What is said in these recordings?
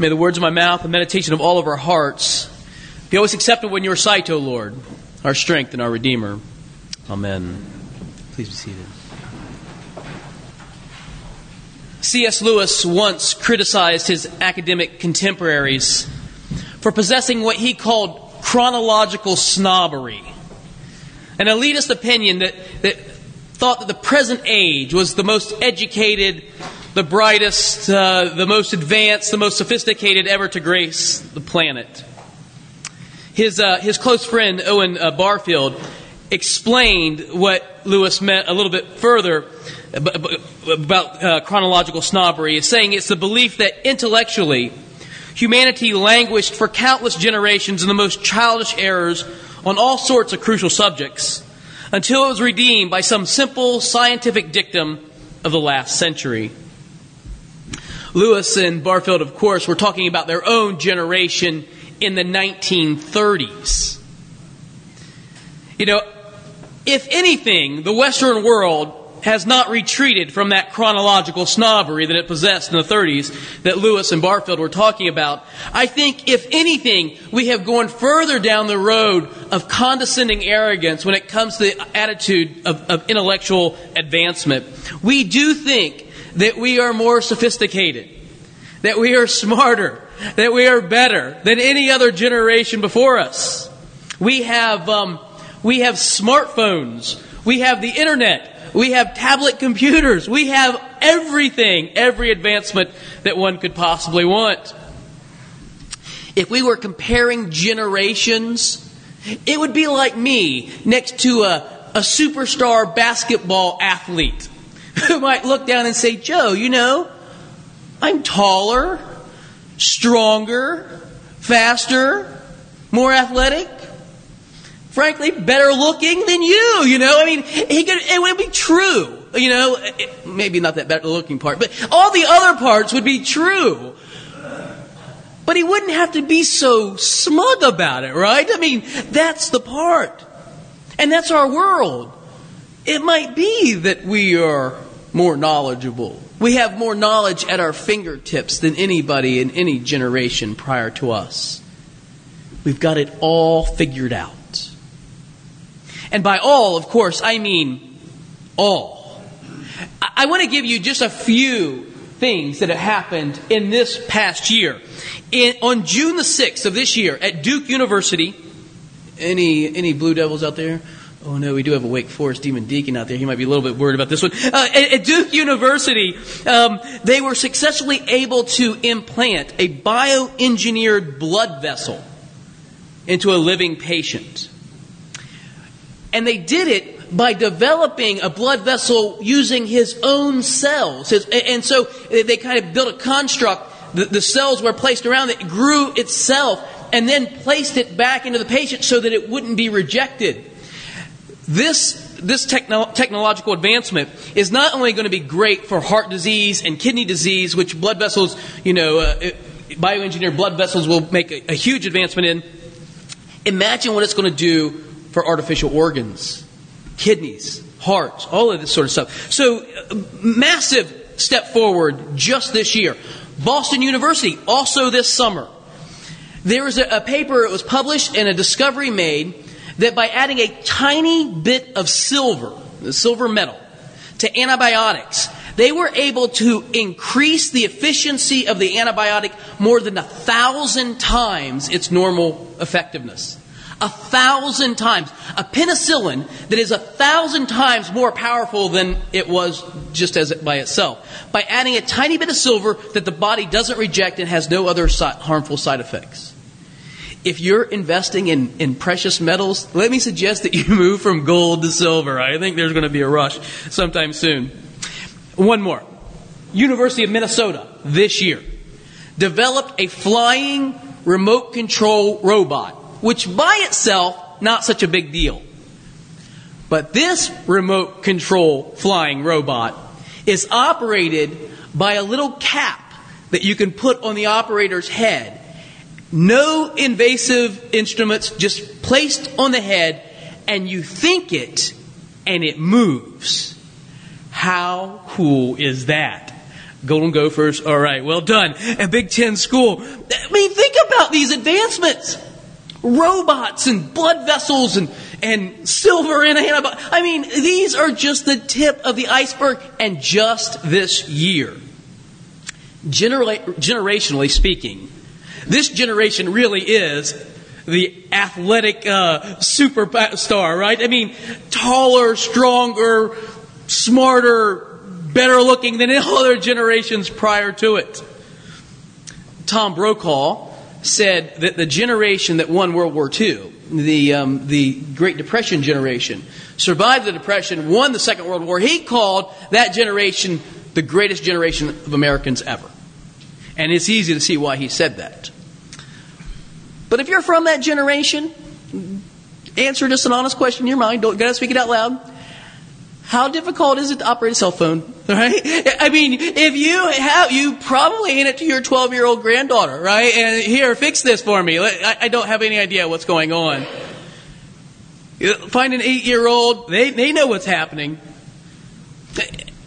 May the words of my mouth and meditation of all of our hearts be always acceptable in your sight, O Lord, our strength and our Redeemer. Amen. Please be seated. C.S. Lewis once criticized his academic contemporaries for possessing what he called chronological snobbery, an elitist opinion that, that thought that the present age was the most educated, the brightest, uh, the most advanced, the most sophisticated ever to grace the planet. His, uh, his close friend, Owen uh, Barfield, explained what Lewis meant a little bit further about uh, chronological snobbery, saying it's the belief that intellectually, humanity languished for countless generations in the most childish errors on all sorts of crucial subjects until it was redeemed by some simple scientific dictum of the last century. Lewis and Barfield, of course, were talking about their own generation in the 1930s. You know, if anything, the Western world has not retreated from that chronological snobbery that it possessed in the 30s that Lewis and Barfield were talking about. I think, if anything, we have gone further down the road of condescending arrogance when it comes to the attitude of, of intellectual advancement. We do think that we are more sophisticated, that we are smarter, that we are better than any other generation before us. We have, um, we have smartphones. We have the internet. We have tablet computers. We have everything, every advancement that one could possibly want. If we were comparing generations, it would be like me next to a, a superstar basketball athlete who might look down and say, Joe, you know, I'm taller, stronger, faster, more athletic frankly, better looking than you, you know? I mean, he could, it would be true. You know, it, maybe not that better looking part, but all the other parts would be true. But he wouldn't have to be so smug about it, right? I mean, that's the part. And that's our world. It might be that we are more knowledgeable. We have more knowledge at our fingertips than anybody in any generation prior to us. We've got it all figured out. And by all, of course, I mean all. I want to give you just a few things that have happened in this past year. In, on June the 6th of this year at Duke University, any, any Blue Devils out there? Oh no, we do have a Wake Forest Demon Deacon out there. He might be a little bit worried about this one. Uh, at, at, Duke University, um, they were successfully able to implant a bioengineered blood vessel into a living patient. And they did it by developing a blood vessel using his own cells. His, and so they kind of built a construct. The, the cells were placed around it, grew itself, and then placed it back into the patient so that it wouldn't be rejected. This this techno- technological advancement is not only going to be great for heart disease and kidney disease, which blood vessels, you know, uh, bioengineered blood vessels will make a, a huge advancement in. Imagine what it's going to do for artificial organs, kidneys, hearts, all of this sort of stuff. So, uh, massive step forward just this year. Boston University, also this summer. There was a, a paper, it was published, and a discovery made that by adding a tiny bit of silver, the silver metal, to antibiotics, they were able to increase the efficiency of the antibiotic more than a thousand times its normal effectiveness a thousand times. A penicillin that is a thousand times more powerful than it was just as it by itself. By adding a tiny bit of silver that the body doesn't reject and has no other harmful side effects. If you're investing in, in precious metals, let me suggest that you move from gold to silver. I think there's going to be a rush sometime soon. One more. University of Minnesota this year developed a flying remote control robot which by itself, not such a big deal. But this remote control flying robot is operated by a little cap that you can put on the operator's head. No invasive instruments, just placed on the head, and you think it, and it moves. How cool is that? Golden Gophers, all right, well done. A Big Ten school. I mean, think about these advancements. Robots and blood vessels and, and silver and antibodies. I mean, these are just the tip of the iceberg and just this year. Genera- generationally speaking, this generation really is the athletic uh, superstar, right? I mean, taller, stronger, smarter, better looking than all other generations prior to it. Tom Brokaw said that the generation that won World War II, the, um, the Great Depression generation, survived the Depression, won the Second World War. He called that generation the greatest generation of Americans ever. And it's easy to see why he said that. But if you're from that generation, answer just an honest question in your mind. Don't gotta speak it out loud. How difficult is it to operate a cell phone? Right? I mean, if you have, you probably hand it to your 12 year old granddaughter, right? And here, fix this for me. I, don't have any idea what's going on. Find an eight year old, they, they know what's happening.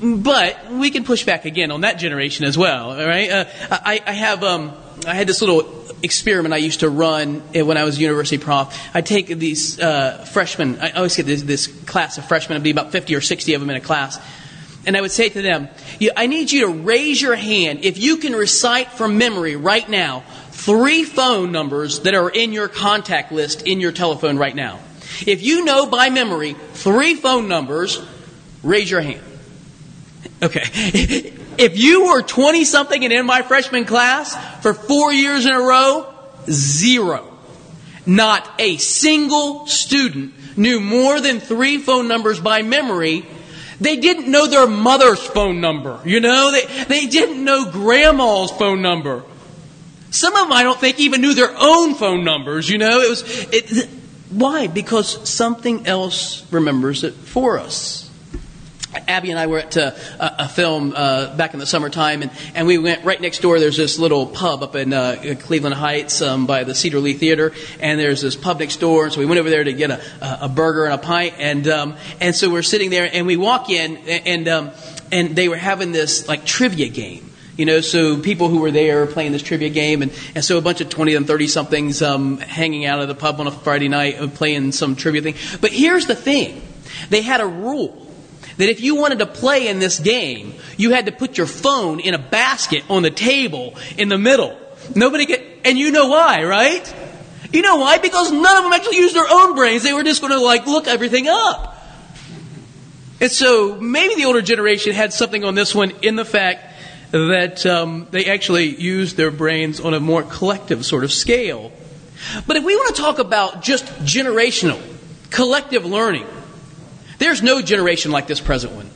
But we can push back again on that generation as well, right? Uh, I, I have, um, I had this little experiment I used to run when I was a university prof. I take these uh, freshmen, I always get this, this class of freshmen, it'd be about 50 or 60 of them in a class. And I would say to them, I need you to raise your hand if you can recite from memory right now three phone numbers that are in your contact list in your telephone right now. If you know by memory three phone numbers, raise your hand. Okay. If you were 20 something and in my freshman class for four years in a row, zero. Not a single student knew more than three phone numbers by memory. They didn't know their mother's phone number. You know, they, they didn't know grandma's phone number. Some of them, I don't think, even knew their own phone numbers. You know, it was, it, why? Because something else remembers it for us. Abby and I were at uh, a, a film uh, back in the summertime, and, and we went right next door. There's this little pub up in uh, Cleveland Heights um, by the Cedar Lee Theater, and there's this pub next door. And so we went over there to get a, a burger and a pint, and um, and so we're sitting there, and we walk in, and um, and they were having this like trivia game. You know, so people who were there playing this trivia game, and, and so a bunch of 20 and 30 somethings um, hanging out of the pub on a Friday night uh, playing some trivia thing. But here's the thing they had a rule that if you wanted to play in this game, you had to put your phone in a basket on the table in the middle. Nobody could, and you know why, right? You know why? Because none of them actually used their own brains. They were just going to like look everything up. And so maybe the older generation had something on this one in the fact that um, they actually used their brains on a more collective sort of scale. But if we want to talk about just generational, collective learning, there's no generation like this present one.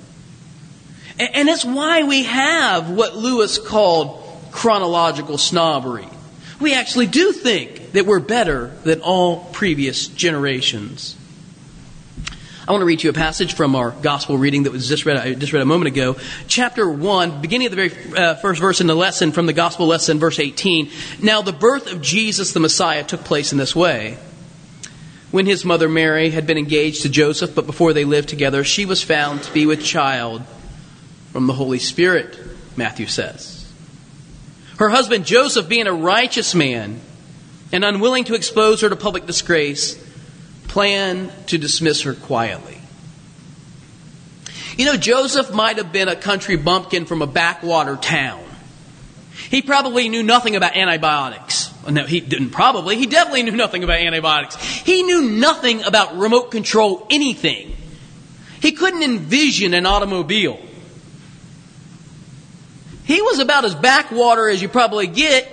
And that's why we have what Lewis called chronological snobbery. We actually do think that we're better than all previous generations. I want to read you a passage from our gospel reading that was just read, I just read a moment ago. Chapter 1, beginning of the very uh, first verse in the lesson from the gospel lesson, verse 18. Now, the birth of Jesus the Messiah took place in this way when his mother Mary had been engaged to Joseph, but before they lived together, she was found to be with child from the Holy Spirit, Matthew says. Her husband Joseph, being a righteous man and unwilling to expose her to public disgrace, planned to dismiss her quietly. You know, Joseph might have been a country bumpkin from a backwater town. He probably knew nothing about antibiotics. No, he didn't probably. He definitely knew nothing about antibiotics. He knew nothing about remote control anything. He couldn't envision an automobile. He was about as backwater as you probably get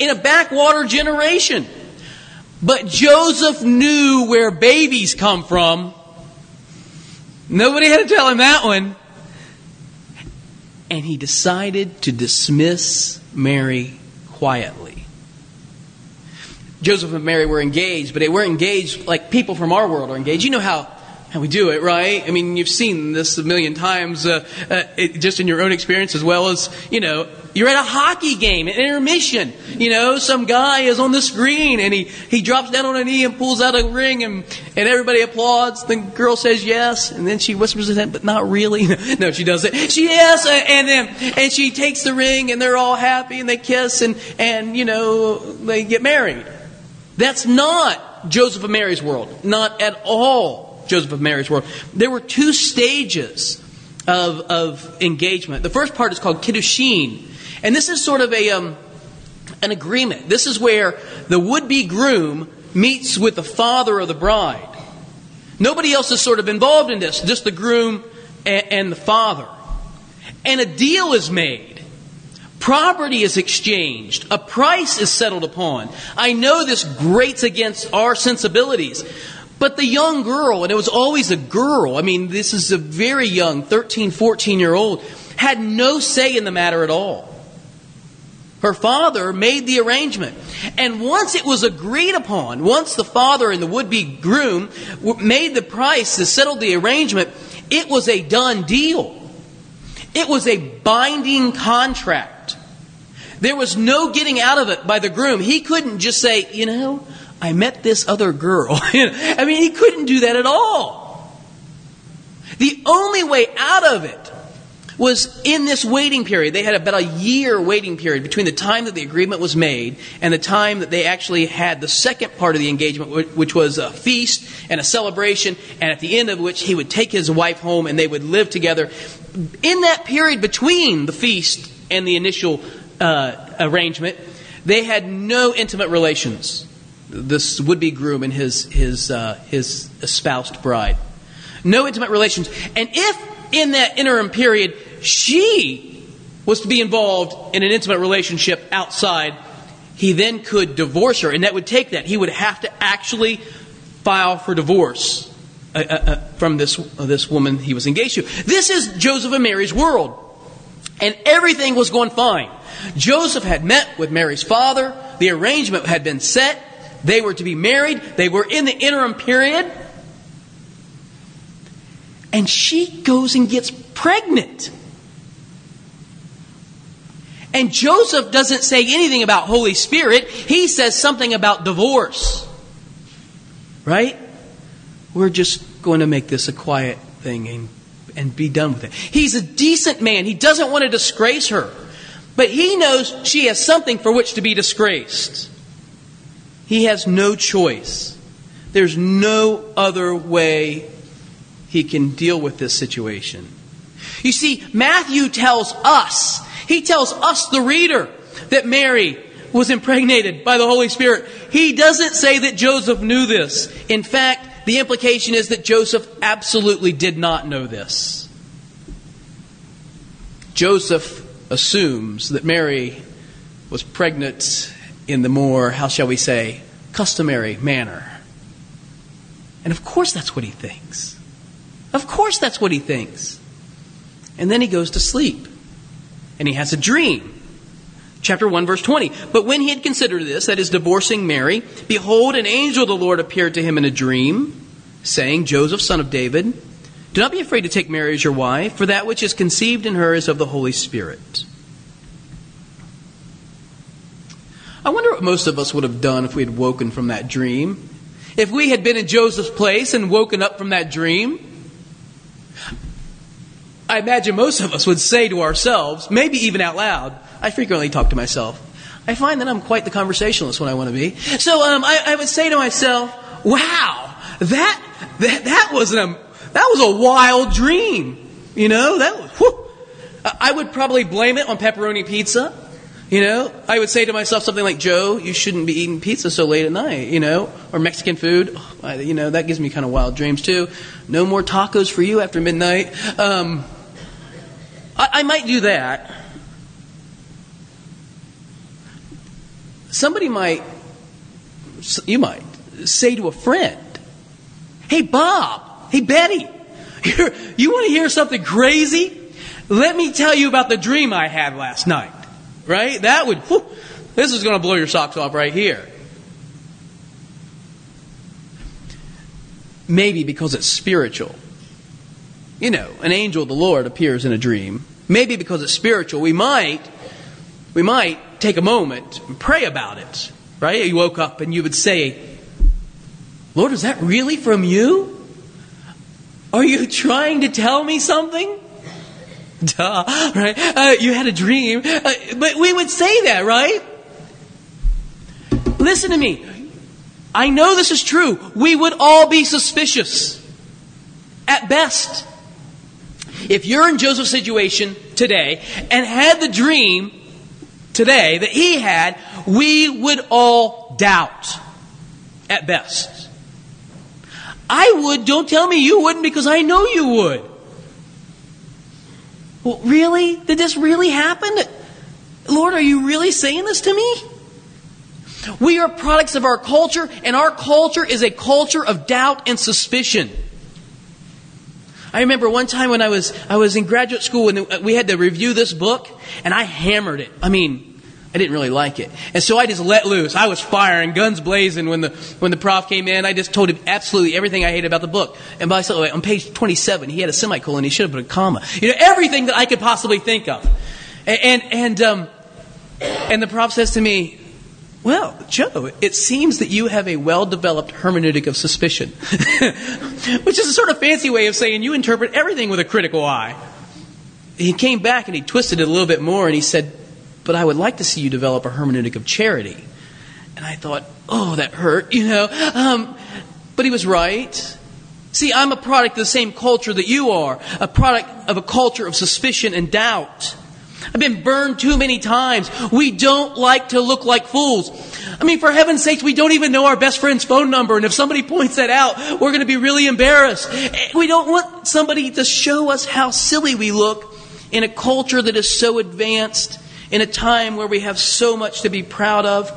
in a backwater generation. But Joseph knew where babies come from. Nobody had to tell him that one. And he decided to dismiss Mary quietly. Joseph and Mary were engaged, but they weren't engaged like people from our world are engaged. You know how, how we do it, right? I mean, you've seen this a million times, uh, uh, it, just in your own experience as well as, you know, you're at a hockey game, an intermission. You know, some guy is on the screen and he, he drops down on a knee and pulls out a ring and, and everybody applauds. The girl says yes, and then she whispers him, but not really. no, she doesn't. She yes, and then, and she takes the ring and they're all happy and they kiss and, and, you know, they get married. That's not Joseph and Mary's world. Not at all Joseph and Mary's world. There were two stages of, of engagement. The first part is called kiddushin, and this is sort of a um, an agreement. This is where the would-be groom meets with the father of the bride. Nobody else is sort of involved in this, just the groom and, and the father. And a deal is made. Property is exchanged. A price is settled upon. I know this grates against our sensibilities, but the young girl, and it was always a girl, I mean, this is a very young 13, 14 year old, had no say in the matter at all. Her father made the arrangement. And once it was agreed upon, once the father and the would be groom made the price to settle the arrangement, it was a done deal. It was a binding contract. There was no getting out of it by the groom. He couldn't just say, you know, I met this other girl. I mean, he couldn't do that at all. The only way out of it was in this waiting period. They had about a year waiting period between the time that the agreement was made and the time that they actually had the second part of the engagement, which was a feast and a celebration, and at the end of which he would take his wife home and they would live together. In that period between the feast and the initial uh, arrangement, they had no intimate relations this would-be groom and his his uh, his espoused bride. No intimate relations. And if in that interim period she was to be involved in an intimate relationship outside, he then could divorce her, and that would take that. He would have to actually file for divorce uh, uh, uh from this uh, this woman he was engaged to. This is Joseph and Mary's world, and everything was going fine. Joseph had met with Mary's father. The arrangement had been set. They were to be married. They were in the interim period. And she goes and gets pregnant. And Joseph doesn't say anything about Holy Spirit. He says something about divorce. Right? We're just going to make this a quiet thing and, and be done with it. He's a decent man. He doesn't want to disgrace her. But he knows she has something for which to be disgraced. He has no choice. There's no other way he can deal with this situation. You see, Matthew tells us, he tells us, the reader, that Mary was impregnated by the Holy Spirit. He doesn't say that Joseph knew this. In fact, the implication is that Joseph absolutely did not know this. Joseph assumes that Mary was pregnant in the more, how shall we say, customary manner. And of course that's what he thinks. Of course that's what he thinks. And then he goes to sleep. And he has a dream. Chapter 1, verse 20. But when he had considered this, that is, divorcing Mary, behold, an angel of the Lord appeared to him in a dream, saying, Joseph, son of David, do not be afraid to take Mary as your wife, for that which is conceived in her is of the Holy Spirit. I wonder what most of us would have done if we had woken from that dream. If we had been in Joseph's place and woken up from that dream, I imagine most of us would say to ourselves, maybe even out loud, I frequently talk to myself. I find that I'm quite the conversationalist when I want to be. So um, I, I, would say to myself, "Wow, that that that was an that was a wild dream." You know, that whew. I would probably blame it on pepperoni pizza. You know, I would say to myself something like, Joe, you shouldn't be eating pizza so late at night, you know, or Mexican food. Oh, you know, that gives me kind of wild dreams too. No more tacos for you after midnight. Um, I, I might do that. Somebody might, you might say to a friend, Hey, Bob, hey, Betty, you want to hear something crazy? Let me tell you about the dream I had last night. Right? That would, whew, this is going to blow your socks off right here. Maybe because it's spiritual. You know, an angel of the Lord appears in a dream. Maybe because it's spiritual, we might we might take a moment and pray about it, right? You woke up and you would say, Lord, is that really from you? Are you trying to tell me something? Duh, right? Uh, you had a dream. Uh, but we would say that, right? Listen to me. I know this is true. We would all be suspicious. At best. If you're in Joseph's situation today and had the dream today that he had, we would all doubt. At best. I would. Don't tell me you wouldn't because I know you would. Well, really? Did this really happen? Lord, are you really saying this to me? We are products of our culture, and our culture is a culture of doubt and suspicion. I remember one time when I was I was in graduate school and we had to review this book, and I hammered it. I mean, I didn't really like it. And so I just let loose. I was firing, guns blazing when the, when the prof came in. I just told him absolutely everything I hated about the book. And by the way, on page 27, he had a semicolon. He should have put a comma. You know, everything that I could possibly think of. And, and, um, and the prof says to me, well, Joe, it seems that you have a well developed hermeneutic of suspicion, which is a sort of fancy way of saying you interpret everything with a critical eye. He came back and he twisted it a little bit more and he said, but I would like to see you develop a hermeneutic of charity. And I thought, oh, that hurt, you know. Um, but he was right. See, I'm a product of the same culture that you are, a product of a culture of suspicion and doubt. I've been burned too many times. We don't like to look like fools. I mean, for heaven's sakes, we don't even know our best friend's phone number, and if somebody points that out, we're going to be really embarrassed. Eh, we don't want somebody to show us how silly we look in a culture that is so advanced in a time where we have so much to be proud of,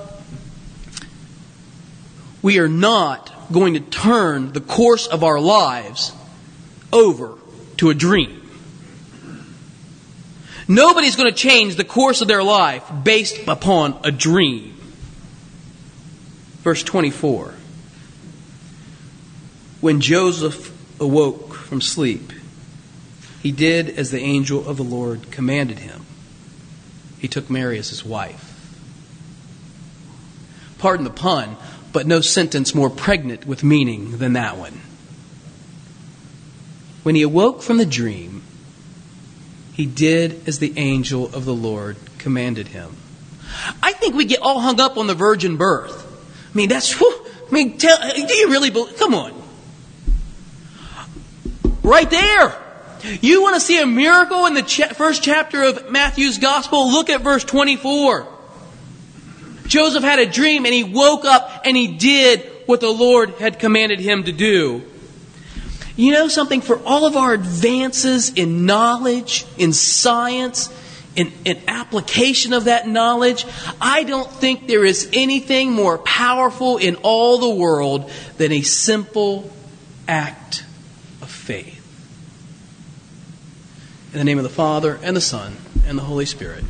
we are not going to turn the course of our lives over to a dream. Nobody's going to change the course of their life based upon a dream. Verse 24. When Joseph awoke from sleep, he did as the angel of the Lord commanded him he took Mary as his wife. Pardon the pun, but no sentence more pregnant with meaning than that one. When he awoke from the dream, he did as the angel of the Lord commanded him. I think we get all hung up on the virgin birth. I mean, that's, whew, I mean, tell, do you really believe? Come on. Right there. You want to see a miracle in the first chapter of Matthew's gospel? Look at verse 24. Joseph had a dream and he woke up and he did what the Lord had commanded him to do. You know something? For all of our advances in knowledge, in science, in, in, application of that knowledge, I don't think there is anything more powerful in all the world than a simple act of faith. In the name of the Father, and the Son, and the Holy Spirit.